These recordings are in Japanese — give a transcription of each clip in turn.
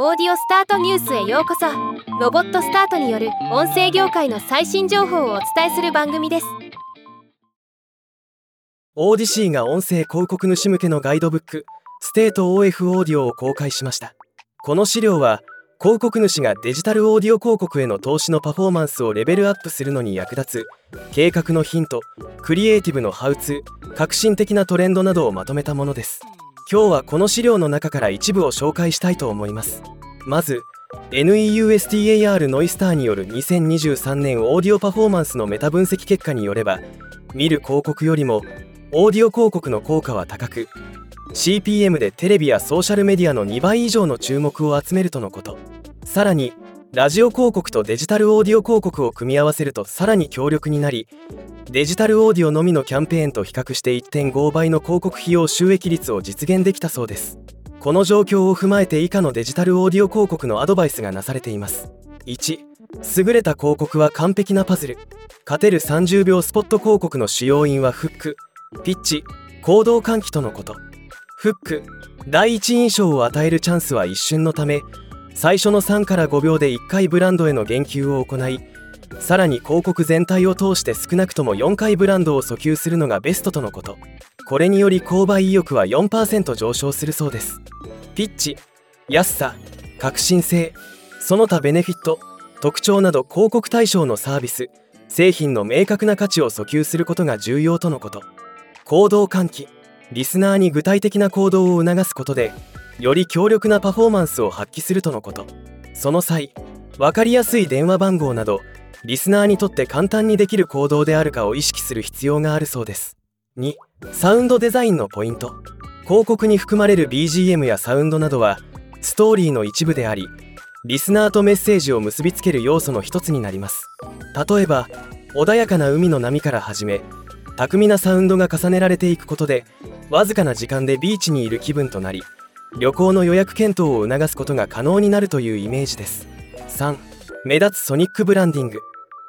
オーディオスタートニュースへようこそ。ロボットスタートによる音声業界の最新情報をお伝えする番組です。 Audacy が音声広告主向けのガイドブックステート OF オーディオを公開しました。この資料は広告主がデジタルオーディオ広告への投資のパフォーマンスをレベルアップするのに役立つ計画のヒントクリエイティブのハウツー革新的なトレンドなどをまとめたものです。今日はこの資料の中から一部を紹介したいと思います。まず NEUSTAR ノイスターによる2023年オーディオパフォーマンスのメタ分析結果によれば見る広告よりもオーディオ広告の効果は高く CPM でテレビやソーシャルメディアの2倍以上の注目を集めるとのこと。さらにラジオ広告とデジタルオーディオ広告を組み合わせるとさらに強力になりデジタルオーディオのみのキャンペーンと比較して1.5倍の広告費用収益率を実現できたそうです。この状況を踏まえて以下のデジタルオーディオ広告のアドバイスがなされています。1優れた広告は完璧なパズル。勝てる30秒スポット広告の主要因はフック。ピッチ行動喚起とのこと。フック第一印象を与えるチャンスは一瞬のため最初の3から5秒で1回ブランドへの言及を行いさらに広告全体を通して少なくとも4回ブランドを訴求するのがベストとのこと。これにより購買意欲は4%上昇するそうです。ピッチ安さ革新性その他ベネフィット特徴など広告対象のサービス製品の明確な価値を訴求することが重要とのこと。行動喚起リスナーに具体的な行動を促すことでより強力なパフォーマンスを発揮するとのこと。その際分かりやすい電話番号などリスナーにとって簡単にできる行動であるかを意識する必要があるそうです。2サウンドデザインのポイント。広告に含まれる BGM やサウンドなどはストーリーの一部でありリスナーとメッセージを結びつける要素の一つになります。例えば穏やかな海の波から始め巧みなサウンドが重ねられていくことでわずかな時間でビーチにいる気分となり旅行の予約検討を促すことが可能になるというイメージです。3目立つソニックブランディング。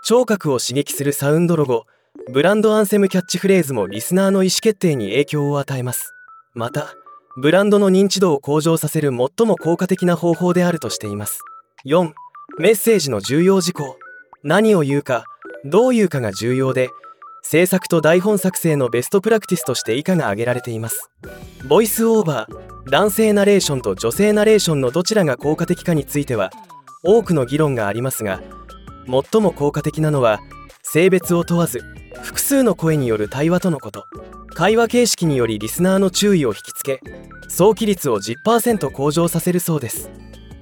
聴覚を刺激するサウンドロゴ。ブランドアンセムキャッチフレーズもリスナーの意思決定に影響を与えます。またブランドの認知度を向上させる最も効果的な方法であるとしています。4メッセージの重要事項。何を言うかどう言うかが重要で制作と台本作成のベストプラクティスとして以下が挙げられています。ボイスオーバー男性ナレーションと女性ナレーションのどちらが効果的かについては多くの議論がありますが最も効果的なのは性別を問わず複数の声による対話とのこと。会話形式によりリスナーの注意を引きつけ想起率を10%向上させるそうです。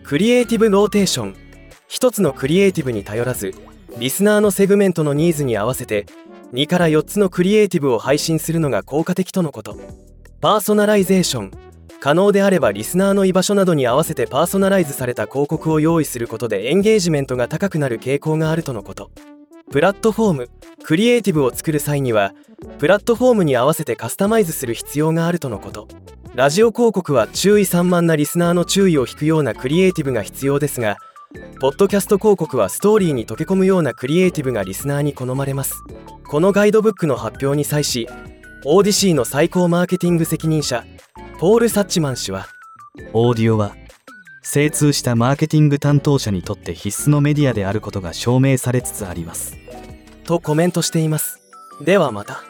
クリエイティブローテーション。一つのクリエイティブに頼らずリスナーのセグメントのニーズに合わせて2から4つのクリエイティブを配信するのが効果的とのこと。パーソナライゼーション。可能であればリスナーの居場所などに合わせてパーソナライズされた広告を用意することでエンゲージメントが高くなる傾向があるとのこと。プラットフォーム。クリエイティブを作る際にはプラットフォームに合わせてカスタマイズする必要があるとのこと。ラジオ広告は注意散漫なリスナーの注意を引くようなクリエイティブが必要ですがポッドキャスト広告はストーリーに溶け込むようなクリエイティブがリスナーに好まれます。このガイドブックの発表に際しオーディシーの最高マーケティング責任者ポール・サッチマン氏はオーディオは精通したマーケティング担当者にとって必須のメディアであることが証明されつつあります。とコメントしています。ではまた。